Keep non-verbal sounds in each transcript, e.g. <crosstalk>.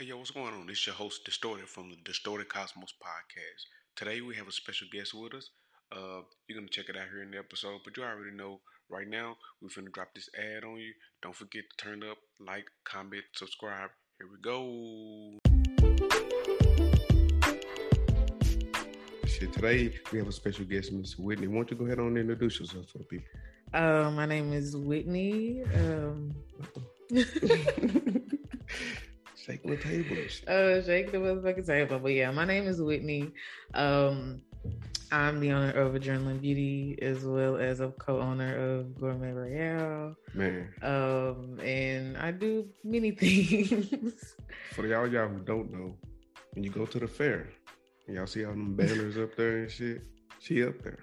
Hey, yo, what's going on? It's your host, Distorted, from the Distorted Cosmos podcast. Today, we have a special guest with us. Uh, you're going to check it out here in the episode, but you already know right now, we're finna drop this ad on you. Don't forget to turn up, like, comment, subscribe. Here we go. Shit, today, we have a special guest, Miss Whitney. Why don't you go ahead on and introduce yourself for the people? Uh, my name is Whitney. Um, <laughs> <laughs> Shake the table. Oh, shake the motherfucking table. But yeah, my name is Whitney. Um, I'm the owner of Adrenaline Beauty as well as a co-owner of Gourmet Royale. Man, Um, and I do many <laughs> things. for y'all y'all who don't know, when you go to the fair, and y'all see all them banners up there and shit, she up there.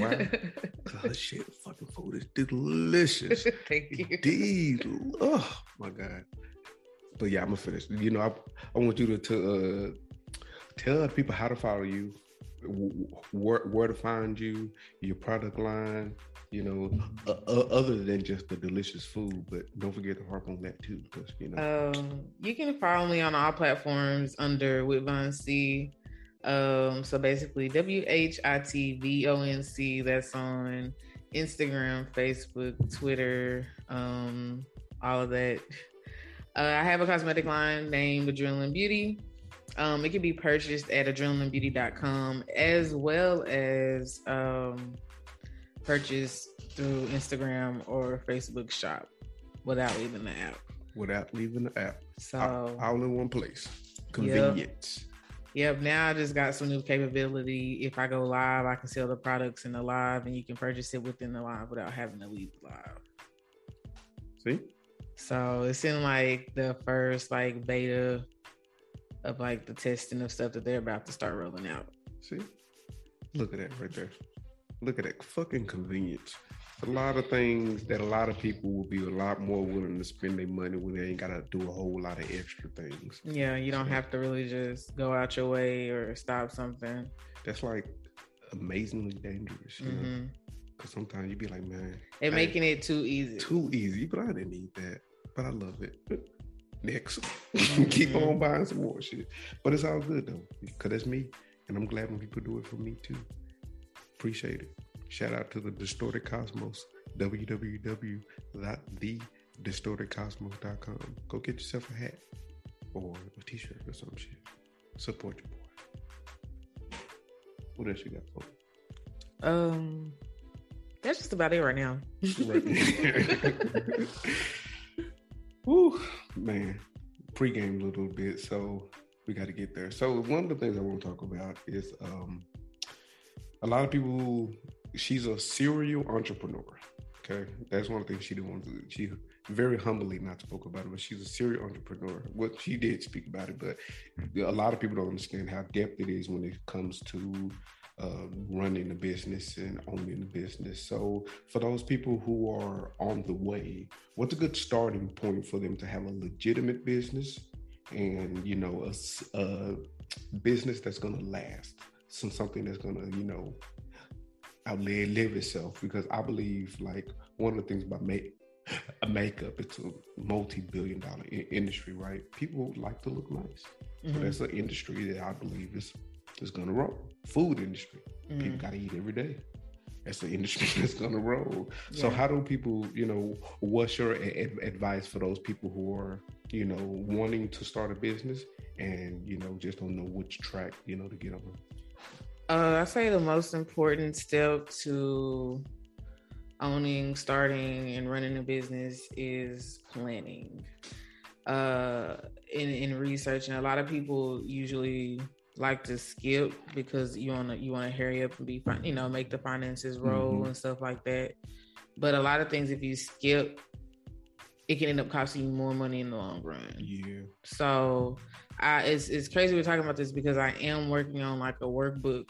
Why? <laughs> Cause her shit fucking food is delicious. <laughs> Thank you. Indeed. Oh my god. But yeah, I'm gonna finish. You know, I, I want you to, to uh, tell people how to follow you, wh- wh- where, where to find you, your product line. You know, uh, other than just the delicious food, but don't forget to harp on that too, because you know. Um, you can follow me on all platforms under WhitVonC. Um, so basically W H I T V O N C. That's on Instagram, Facebook, Twitter, um, all of that. Uh, I have a cosmetic line named Adrenaline Beauty. Um, it can be purchased at adrenalinebeauty.com as well as um, purchased through Instagram or Facebook shop without leaving the app. without leaving the app. So all, all in one place. Convenience. Yep. Now I just got some new capability. If I go live, I can sell the products in the live, and you can purchase it within the live without having to leave the live. See? So it's in like the first like beta of like the testing of stuff that they're about to start rolling out. See? Look at that right there. Look at that fucking convenience. A lot of things that a lot of people will be a lot more willing to spend their money when they ain't gotta do a whole lot of extra things. Yeah, you don't have to really just go out your way or stop something. That's like amazingly dangerous, you know? hmm Because sometimes you be like, man, And I- making it too easy. too easy, but I didn't need that. But I love it. <laughs> Next, <laughs> Mm-hmm. keep on buying some more shit. But it's all good though, because that's me, and I'm glad when people do it for me too. Appreciate it. Shout out to the Distorted Cosmos, www.thedistortedcosmos.com. Go get yourself a hat or a t-shirt or some shit. Support your boy. What else you got for me? Um, that's just about it right now. <laughs> Woo, man. Pre-game a little bit, so we got to get there. So one of the things I want to talk about is um, a lot of people. She's a serial entrepreneur. Okay, that's one of the things she didn't want to do. She very humbly not spoke about it, but she's a serial entrepreneur. What she did speak about it, but a lot of people don't understand how depth it is when it comes to uh, running a business and owning a business. So, for those people who are on the way, what's a good starting point for them to have a legitimate business and you know a business that's going to last, some something that's going to you know outlive live itself? Because I believe like one of the things about make a makeup, it's a multi-billion dollar I- industry, right? People like to look nice. So Mhm. that's an industry that I believe is is gonna roll. Food industry. People Mhm. gotta eat every day. That's the industry <laughs> that's gonna roll. So how do people, you know, what's your ad- advice for those people who are, you know, wanting to start a business and you know just don't know which track, you know, to get on? Uh, I say the most important step to owning, starting, and running a business is planning. Uh, in in research, and a lot of people usually like to skip because you wanna you wanna hurry up and be you know make the finances roll Mhm. and stuff like that. But a lot of things, if you skip, it can end up costing you more money in the long run. Yeah. So I it's it's crazy we're talking about this because I am working on like a workbook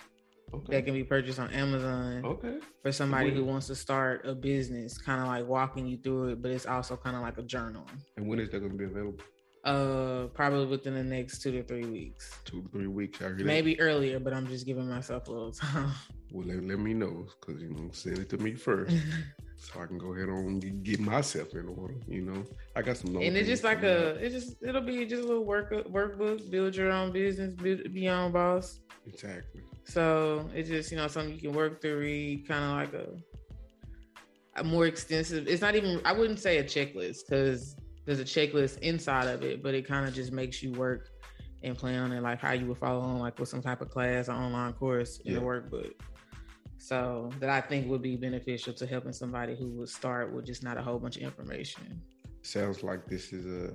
Okay. that can be purchased on Amazon Okay. for somebody When- who wants to start a business, kind of like walking you through it, but it's also kind of like a journal. And when is that gonna be available? Uh probably within the next two to three weeks. Two to three weeks. I hear that? Maybe earlier, but I'm just giving myself a little time. <laughs> Well, let, let me know because you know send it to me first. <laughs> so I can go ahead on and get myself in order. You know, I got some. And it's just like a, it's just it'll be just a little work workbook. Build your own business. Build, be your own boss. Exactly. So it's just you know something you can work through. Read kind of like a a more extensive. It's not even. I wouldn't say a checklist because there's a checklist inside of it, but it kind of just makes you work and plan on it, like how you would follow on, like with some type of class or online course in yeah. the workbook. So that I think would be beneficial to helping somebody who would start with just not a whole bunch of information. Sounds like this is a.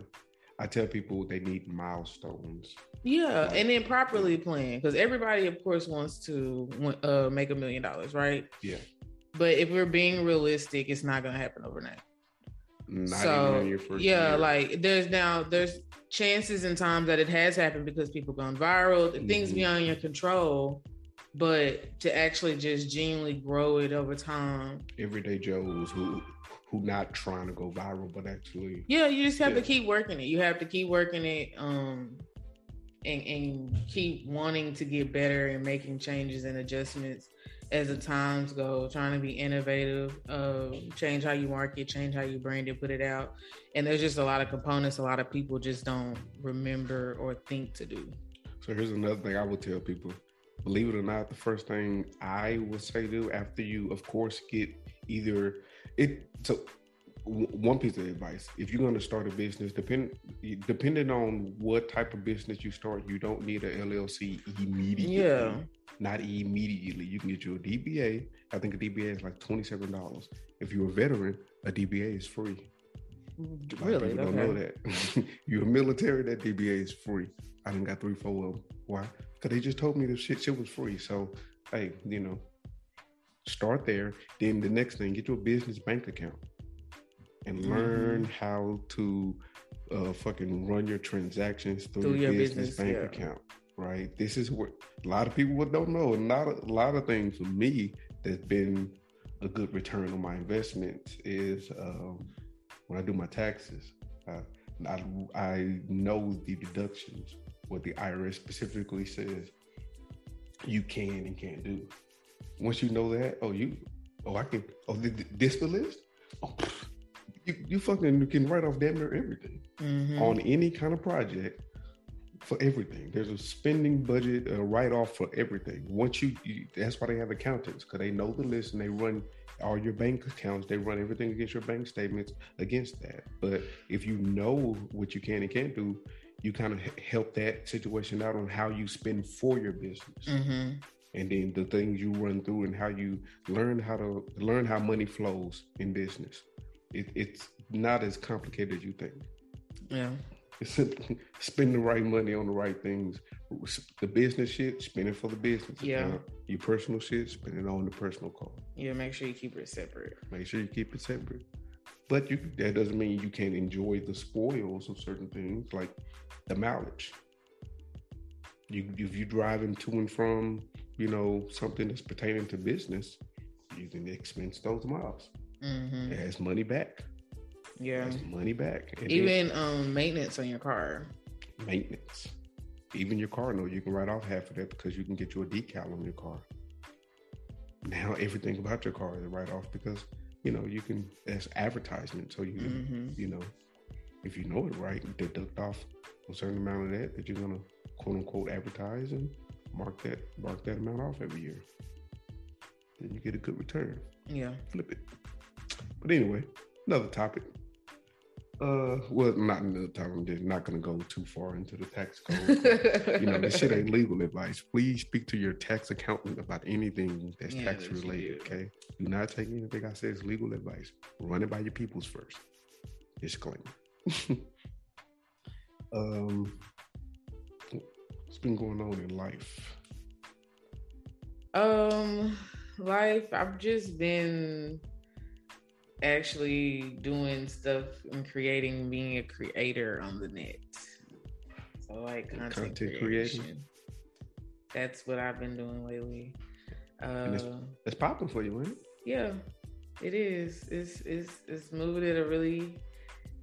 I tell people they need milestones. Yeah, like, and then properly plan because everybody, of course, wants to uh, make a million dollars, right? Yeah. But if we're being realistic, it's not going to happen overnight. Not so, yeah, year. like there's now there's chances and times that it has happened because people gone viral, mm-hmm. things beyond your control. But to actually just genuinely grow it over time, everyday Joes who who not trying to go viral, but actually, yeah, you just have yeah. to keep working it. You have to keep working it, um, and and keep wanting to get better and making changes and adjustments as the times go, trying to be innovative, uh, change how you market, change how you brand it, put it out. And there's just a lot of components a lot of people just don't remember or think to do. So here's another thing I would tell people. Believe it or not, the first thing I would say do after you, of course, get either it so one piece of advice if you're going to start a business depend depending on what type of business you start you don't need an llc immediately yeah not immediately. You can get you a dba i think a dba is like $27 if you're a veteran a dba is free. Really? people don't know that. <laughs> You're a military that dba is free. I didn't got three four of them why? Because they just told me the shit, shit was free. So hey you know start there. Then the next thing get you a business bank account and learn mm-hmm. how to uh, fucking run your transactions through, through your, business, business bank yeah. account. Right. This is what a lot of people don't know. And not a, a lot of things for me that's been a good return on my investment is um, when I do my taxes. Uh, I, I know the deductions, what the IRS specifically says you can and can't do. Once you know that, oh, you, oh, I can, oh, this the list? Oh, you, you fucking can write off damn near everything mm-hmm. on any kind of project for everything. There's a spending budget, a write off for everything. Once you, you that's why they have accountants because they know the list and they run all your bank accounts. They run everything against your bank statements against that. But if you know what you can and can't do, you kind of help that situation out on how you spend for your business. Mm-hmm. And then the things you run through and how you learn how to learn how money flows in business it, it's not as complicated as you think. Yeah. <laughs> Spend the right money on the right things. The business shit, spend it for the business. Yeah. Account. Your personal shit, spend it on the personal call. Yeah, make sure you keep it separate. Make sure you keep it separate. But you that doesn't mean you can't enjoy the spoils of certain things, like the mileage. You if you're driving to and from, you know, something that's pertaining to business, you can expense those miles. Mm-hmm. It has money back. Yeah, money back. And Even um, maintenance on your car. Maintenance. Even your car note, you can write off half of that because you can get you a decal on your car. Now everything about your car is write off because you know you can as advertisement. So you mm-hmm. you know if you know it right, deduct off a certain amount of that that you're gonna quote unquote advertise and mark that mark that amount off every year. Then you get a good return. Yeah. Flip it. But anyway, another topic. Uh, well, not another topic. I'm just not going to go too far into the tax code. you know, this shit ain't <laughs> legal advice. Please speak to your tax accountant about anything that's yeah, tax related. Okay, do not take anything I say as legal advice. Run it by your peoples first. Disclaimer. <laughs> um, what's been going on in life? Um, life. I've just been actually doing stuff and creating, being a creator on the net. So like content, content creation. That's what I've been doing lately. Uh, it's, it's popping for you, isn't it? Yeah, it is. It's it's it's moving at a really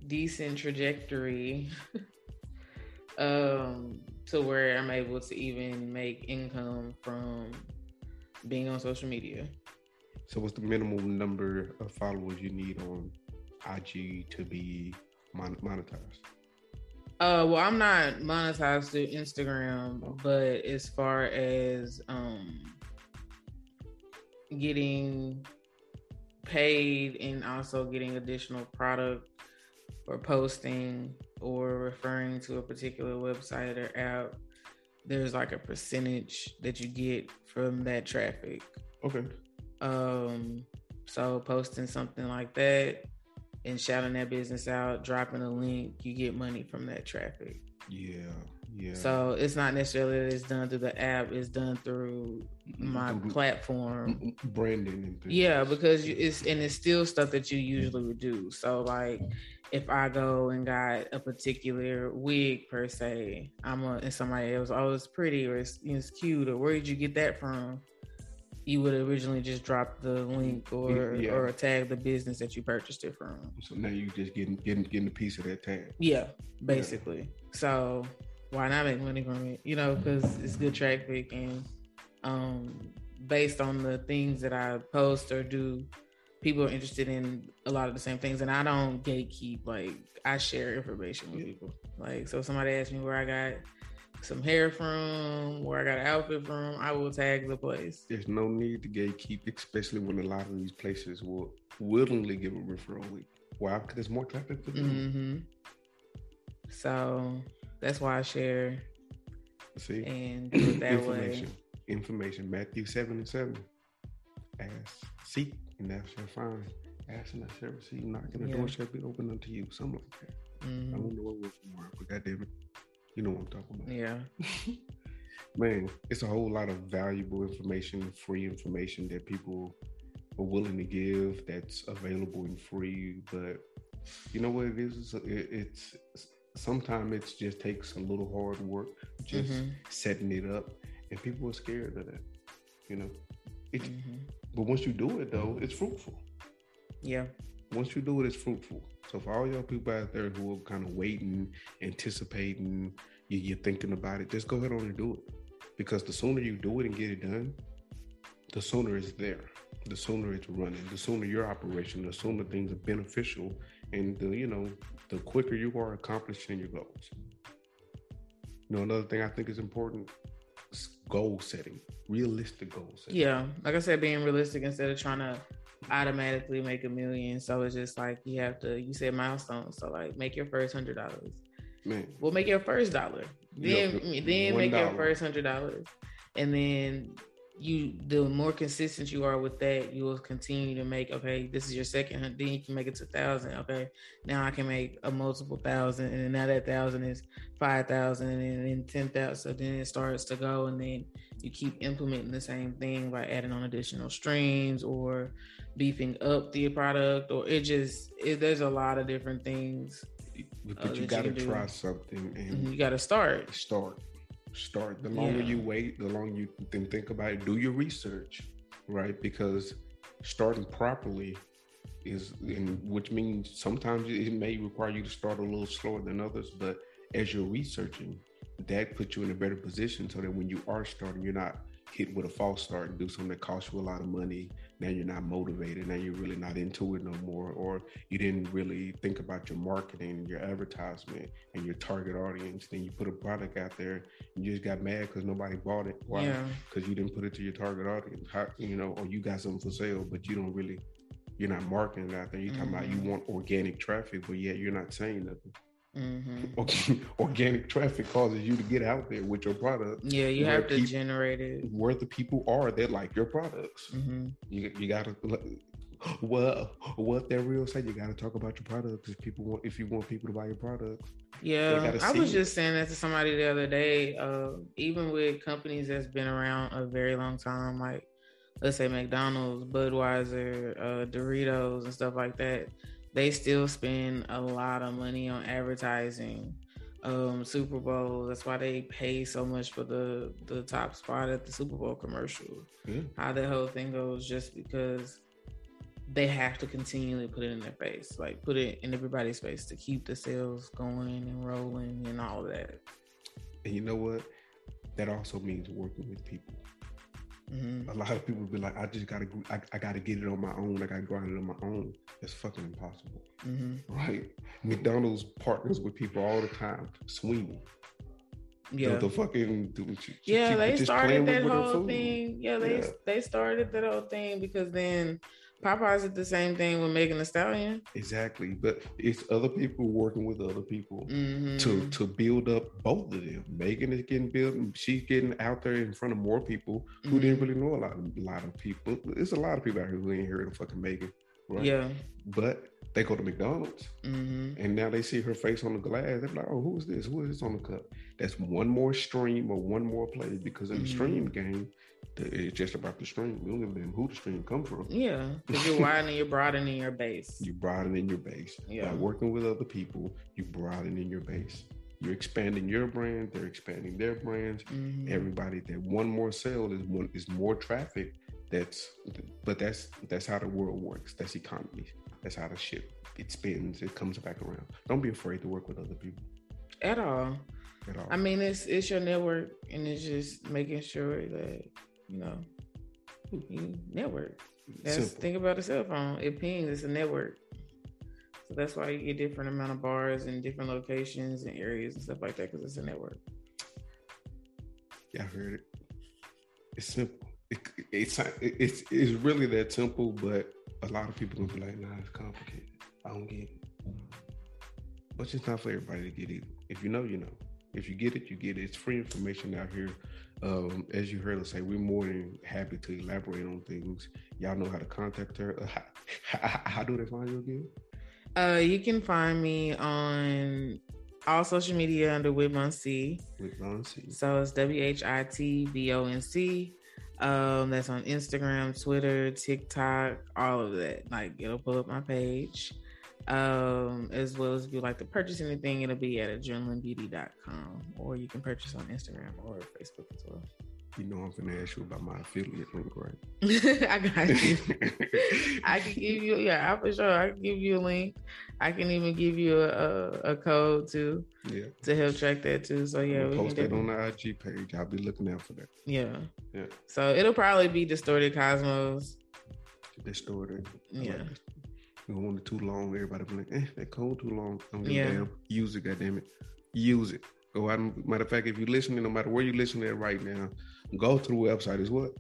decent trajectory. <laughs> um, to where I'm able to even make income from being on social media. So, what's the minimum number of followers you need on IG to be mon- monetized? Uh, well, I'm not monetized through Instagram, but as far as um getting paid and also getting additional product or posting or referring to a particular website or app, there's like a percentage that you get from that traffic. Okay. Um, so posting something like that and shouting that business out, dropping a link, you get money from that traffic. Yeah. Yeah. So it's not necessarily that it's done through the app; it's done through my mm-hmm. platform, branding. yeah, because it's and it's still stuff that you usually would do. So like, if I go and got a particular wig per se, I'm a and somebody else, oh, it's pretty or it's, it's cute or where did you get that from? You would originally just drop the link or yeah. or tag the business that you purchased it from. So now you just getting getting getting a piece of that tag. Yeah, basically. Yeah. So why not make money from it? You know, because it's good traffic and um, based on the things that I post or do, people are interested in a lot of the same things. And I don't gatekeep. Like I share information with people. Like so, somebody asked me where I got some hair from, where I got an outfit from, I will tag the place. There's no need to gatekeep, especially when a lot of these places will willingly give a referral week. Why? Because there's more traffic for them. Mm-hmm. So that's why I share. See, and <clears throat> do it that information. way. Information. Matthew seven and seven. Ask, seek, and thou shalt find. Ask and thou shalt receive. Knocking the yeah. door shall be opened unto you. Something like that. Mm-hmm. I don't know what was more, but goddamn it, you know what I'm talking about. Yeah. <laughs> Man, it's a whole lot of valuable information, free information that people are willing to give. That's available and free, but you know what it is? It's, it's sometimes it just takes a little hard work, just mm-hmm. setting it up, and people are scared of that. You know, mm-hmm. but once you do it though, it's fruitful. Yeah. Once you do it, it's fruitful. So for all y'all people out there who are kind of waiting, anticipating, you, are thinking about it, just go ahead on and do it. Because the sooner you do it and get it done, the sooner it's there. The sooner it's running. The sooner your operation. The sooner things are beneficial, and the you know the quicker you are accomplishing your goals. You know, another thing I think is important goal setting, realistic goals. Yeah, like I said, being realistic instead of trying to automatically make a million. So it's just like you have to. You said milestones, so like make your first hundred dollars. Man, well, make your first dollar. Then, yeah, then make your first hundred dollars, and then you the more consistent you are with that, you will continue to make. Okay, this is your second hunt. Then you can make it to thousand. Okay, now I can make a multiple thousand, and now that thousand is five thousand, and then ten thousand. So then it starts to go, and then you keep implementing the same thing by adding on additional streams or beefing up the product, or it just it, there's a lot of different things. But uh, you got to try something, and mm-hmm, you got to start. Start Start. The longer yeah. you wait, the longer you can think about it. Do your research, right? Because starting properly is, in, which means sometimes it may require you to start a little slower than others, but as you're researching, that puts you in a better position so that when you are starting, you're not hit with a false start and do something that costs you a lot of money. Now you're not motivated. Now you're really not into it no more. Or you didn't really think about your marketing, your advertisement, and your target audience. Then you put a product out there and you just got mad because nobody bought it. Why? Because yeah. you didn't put it to your target audience. How, you know, or you got something for sale, but you don't really, you're not marketing out there. You're talking mm-hmm. about you mm-hmm. want organic traffic, but yet you're not saying nothing. Mm-hmm. <laughs> Organic traffic causes you to get out there with your product. Yeah, you have to people, generate it. Where the people are that like your products. Mm-hmm. You you gotta <gasps> well what that real say you gotta talk about your products if people want if you want people to buy your products. Yeah, I was just saying that to somebody the other day. Uh, even with companies that's been around a very long time, like let's say McDonald's, Budweiser, uh, Doritos, and stuff like that they still spend a lot of money on advertising um, Super Bowl. That's why they pay so much for the the top spot at the Super Bowl commercial. Mm. How the whole thing goes, just because they have to continually put it in their face, like put it in everybody's face to keep the sales going and rolling and all that. And you know what? That also means working with people. Mm-hmm. A lot of people be like, I just gotta, I, I, gotta get it on my own. I gotta grind it on my own. It's fucking impossible, mm-hmm. right? McDonald's partners with people all the time. Saweetie, yeah, the, the fucking yeah, they started that whole thing. Yeah, they yeah. they started that whole thing because then Popeyes did the same thing with Megan Thee Stallion. Exactly, but it's other people working with other people mm-hmm. to to build up both of them. Megan is getting built, she's getting out there in front of more people who mm-hmm. didn't really know a lot of a lot of people. There's a lot of people out here who ain't heard of fucking Megan, right? Yeah, but they go to McDonald's mm-hmm. and now they see her face on the glass. They're like, "Oh, who is this? Who is this on the cup?" That's one more stream or one more play because in the stream mm-hmm. game, it's just about the stream. We don't give a damn who the stream come from. Yeah, because you're widening, you're broadening your base. <laughs> You're broadening your base. Yeah. By working with other people, you're broadening your base. You're expanding your brand. They're expanding their brands. Mm-hmm. Everybody, that one more sale is one is more traffic. That's, but that's that's how the world works. That's economy. That's how the shit it spins. It comes back around. Don't be afraid to work with other people. At all. At all. I mean, it's it's your network, and it's just making sure that you know, hmm. you network. That's Simple. think about a cell phone. It pings. It's a network. So that's why you get different amount of bars in different locations and areas and stuff like that because it's a network. Yeah, I heard it. It's simple. It, it's it's it's really that simple, but a lot of people gonna be like, "Nah, it's complicated. I don't get it." But it's not for everybody to get it. If you know, you know. If you get it, you get it. It's free information out here. Um, as you heard us say, we're more than happy to elaborate on things. Y'all know how to contact her. Uh, <laughs> how, how, do they find you again? Uh, you can find me on all social media under WhitVonC. WhitVonC. So it's W H I T V O N C. Um, that's on Instagram, Twitter, TikTok, all of that. Like it'll pull up my page um, as well as if you'd like to purchase anything, it'll be at adrenalinebeauty.com or you can purchase on Instagram or Facebook as well. You know, I'm gonna ask you about my affiliate link, right? <laughs> I got you. I can give you, yeah, for sure. I can give you a link. I can even give you a, a, a code too, yeah, to help track that too. So yeah, we post that on the IG page. I'll be looking out for that. Yeah, yeah. So it'll probably be distorted cosmos. Distorted. Yeah. Like going too long, everybody be like, eh, that code too long. I'm yeah. damn. Use it, goddamn it. Use it. Go out and, matter of fact, if you're listening, no matter where you're listening at right now, go to the website is what?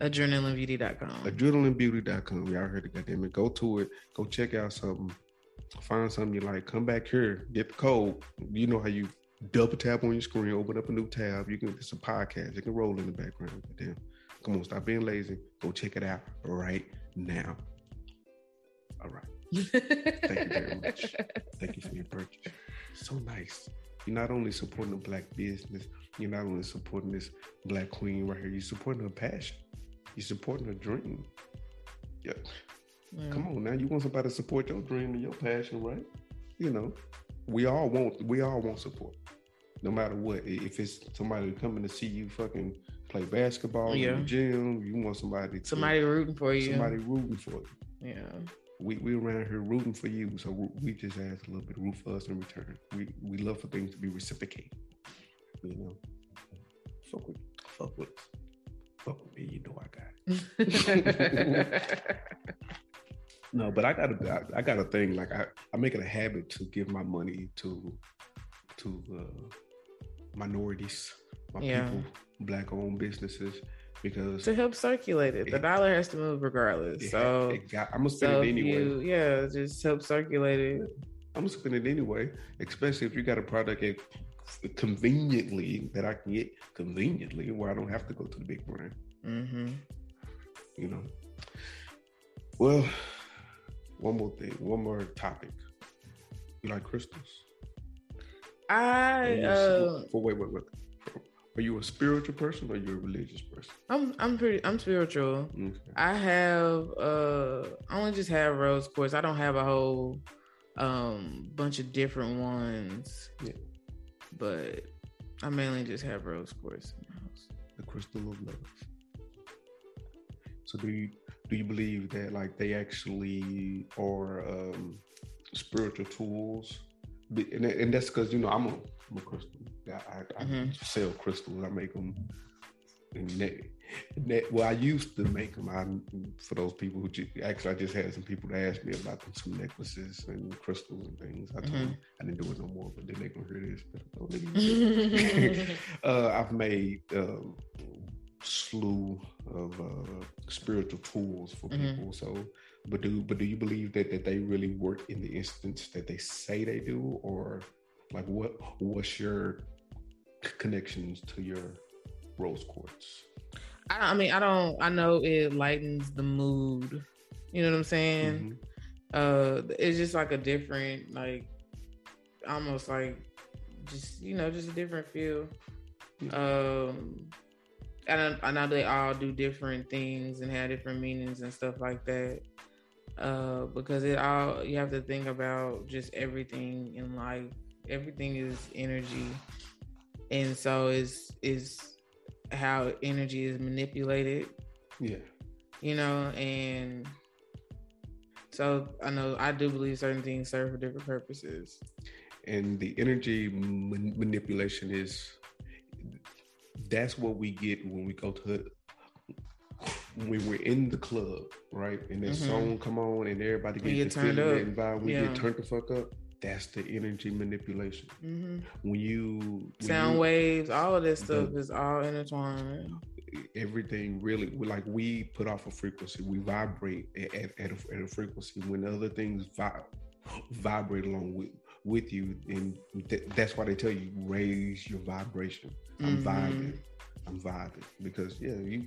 Adrenalinebeauty.com. Adrenalinebeauty.com. Y'all heard it, goddamn it. Go to it. Go check out something. Find something you like. Come back here. Get the code. You know how you double tap on your screen, open up a new tab. You can it's a podcast. You can roll in the background. Damn. Come on, stop being lazy. Go check it out right now. All right. Thank you very much. <laughs> Thank you for your purchase. So nice. You're not only supporting a black business, you're not only supporting this black queen right here, you're supporting her passion. You're supporting her dream. Yeah. yeah. Come on now. You want somebody to support your dream and your passion, right? You know, we all want we all want support. No matter what. If it's somebody coming to see you fucking play basketball yeah. in the gym, you want somebody to, somebody rooting for you. Somebody rooting for you. Yeah we we around here rooting for you, so we just ask a little bit of root for us in return. We we love for things to be reciprocated. You know, fuck with fuck with fuck with me. You know I got it. <laughs> no, but I got a I got a thing like I I make it a habit to give my money to to uh, minorities, my yeah. people, black owned businesses because to help circulate it. The dollar has to move regardless. so got, I'm gonna spend so it anyway. You, yeah, just help circulate it. I'm gonna spend it anyway, especially if you got a product that conveniently that I can get conveniently where I don't have to go to the big brand. Mm-hmm. You know. Well, one more thing, one more topic. You like crystals? I uh, for wait, wait, wait. Are you a spiritual person or are you a religious person? I'm I'm pretty I'm spiritual. Okay. I have uh I only just have rose quartz. I don't have a whole um bunch of different ones. Yeah. But I mainly just have rose quartz in my house. The crystal of love. So do you do you believe that like they actually are um spiritual tools? And, and that's because you know I'm a, I'm a crystal I, I, mm-hmm. sell crystals. I make them that, that, well, I used to make them. I for those people who ju- actually, I just had some people to ask me about them, some necklaces and crystals and things. I told Mhm. them I didn't do it no more, but then they gonna hear this. But, <laughs> <laughs> uh, I've made um, slew of uh, spiritual tools for Mhm. people. So, but do but do you believe that that they really work in the instance that they say they do, or like what what's your connections to your rose quartz? I, I mean, I don't. I know it lightens the mood. You know what I'm saying? Mhm. Uh, it's just like a different, like, almost like, just you know, just a different feel. Um, I don't. I know they all do different things and have different meanings and stuff like that. Uh, because it all you have to think about just everything in life. Everything is energy, and so is is how energy is manipulated Yeah. you know, and so I know I do believe certain things serve for different purposes. and the energy man- manipulation is that's what we get when we go to when we're in the club right and that Mhm. song come on and everybody gets get the turned feeling up. and vibe we Yeah. get turned the fuck up that's the energy manipulation. Hmm when you when Sound you- waves, all of this stuff The- is all intertwined. everything really like we put off a frequency we vibrate at, at, at, a, at a frequency. When other things vi- vibrate along with with you and th- that's why they tell you raise your vibration. I'm Mhm. vibing. I'm vibing. Because yeah you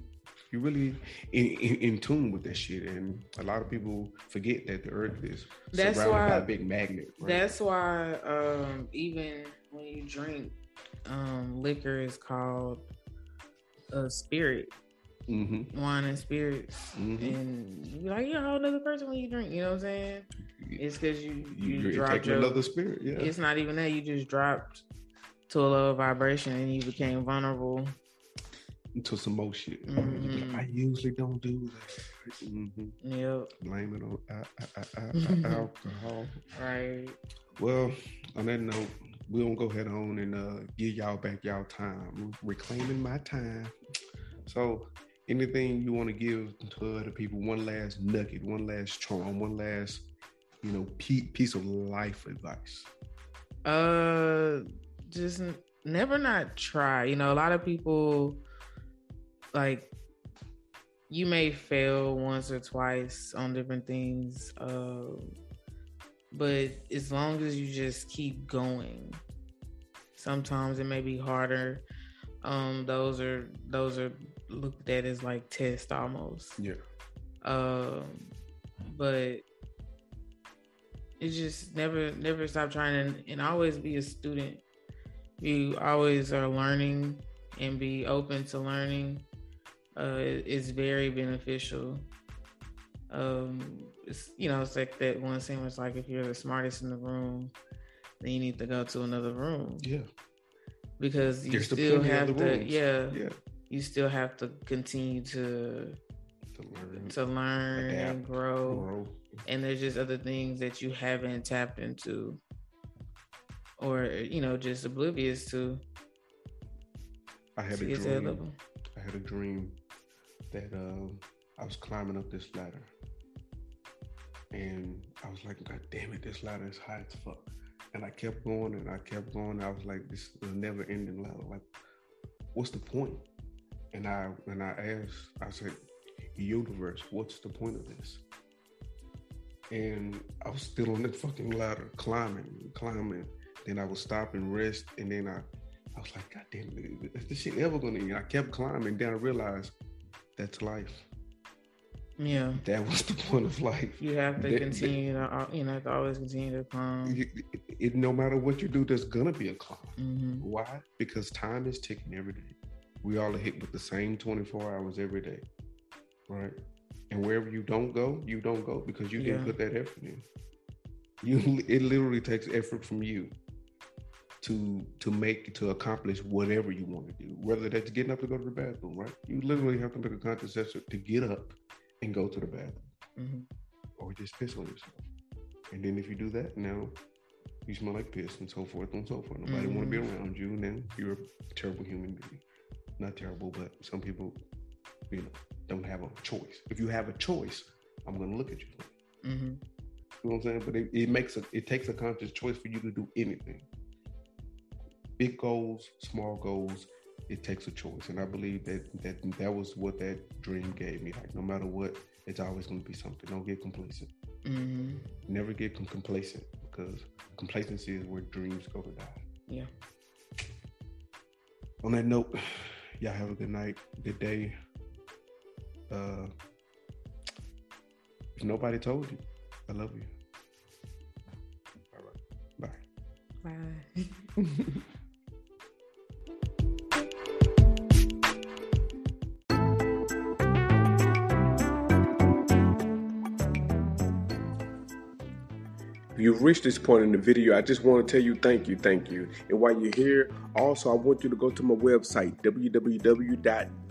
you really in, in, in tune with that shit and a lot of people forget that the earth is That's surrounded by why- a big magnet right? That's why um, even when you drink um, liquor is called a spirit, hmm wine and spirits. hmm And you like, you're a whole other person when you drink. You know what I'm saying? It's because you you, you're dropped your another spirit yeah it's not even that you just dropped to a lower vibration and you became vulnerable into some more shit <laughs> You be like, i usually don't do that hmm yep blame it on uh, uh, uh, alcohol. right Well, on that note, we're gonna go ahead on and uh, give y'all back y'all time, reclaiming my time. So, anything you want to give to other people? One last nugget, one last charm, one last, you know, pe- piece of life advice. uh just never not try you know a lot of people like you may fail once or twice on different things uh but as long as you just keep going sometimes it may be harder. Um those are those are looked at as like tests almost. Yeah. um but it's just never never stop trying and, and always be a student. You always are learning and be open to learning uh it- it's very beneficial um it's you know it's like that one saying it's like if you're the smartest in the room then you need to go to another room Yeah. because you There's still have to rooms. yeah Yeah. you still have to continue to To learn, to learn and grow grow. and there's just other things that you haven't tapped into or you know just oblivious to I had to a get to that dream. I had a dream that um, I was climbing up this ladder, and I was like, "God damn it, this ladder is high as fuck." And I kept going, and I kept going. I was like, "This is a never-ending ladder. Like, what's the point?" And I and I asked, I said, "Universe, what's the point of this?" And I was still on that fucking ladder, climbing, climbing. Then I would stop and rest, and then I I was like, God damn it, is this shit ever gonna end? I kept climbing, then I realized that's life. yeah That was the point of life. you have to That- continue to uh, you know to always continue to climb It, it- no matter what you do, there's gonna be a climb. hmm Why? Because time is ticking every day. We all are hit with the same 24 hours every day, right? And wherever you don't go, you don't go because you didn't put that effort in. You, it literally takes effort from you to to make to accomplish whatever you want to do. Whether that's getting up to go to the bathroom, right? You literally have to make a conscious effort to get up and go to the bathroom, hmm or just piss on yourself. And then if you do that, now you smell like piss and so forth and so forth. Nobody want to be around you, and then you're a terrible human being. not terrible, but some people, you know, don't have a choice. If you have a choice, I'm going to look at you. Mm-hmm. You know what I'm saying? But it, it makes a, it takes a conscious choice for you to do anything. Big goals, small goals, it takes a choice, and I believe that that that was what that dream gave me. Like no matter what, it's always going to be something. Don't get complacent. Mm-hmm. Never get complacent because complacency is where dreams go to die. Yeah. On that note, y'all have a good night, good day. Uh, if nobody told you, I love you. All right. Bye. Bye. <laughs> you've reached this point in the video, I just want to tell you thank you, thank you. And while you're here, also I want you to go to my website,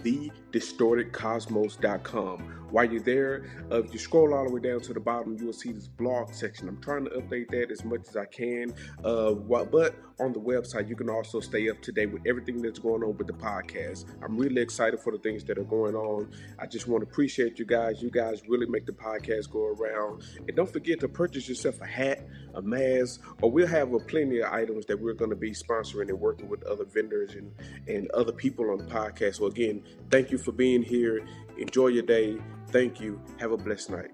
www.thedistortedcosmos.com. While you're there, uh, if you scroll all the way down to the bottom, you will see this blog section. I'm trying to update that as much as I can. Uh, but on the website, you can also stay up to date with everything that's going on with the podcast. I'm really excited for the things that are going on. I just want to appreciate you guys. You guys really make the podcast go around. And don't forget to purchase yourself a hat, a mask, or we'll have a plenty of items that we're going to be sponsoring and working with other vendors and, and other people on the podcast. So, again, Thank you for being here. Enjoy your day. Thank you. Have a blessed night.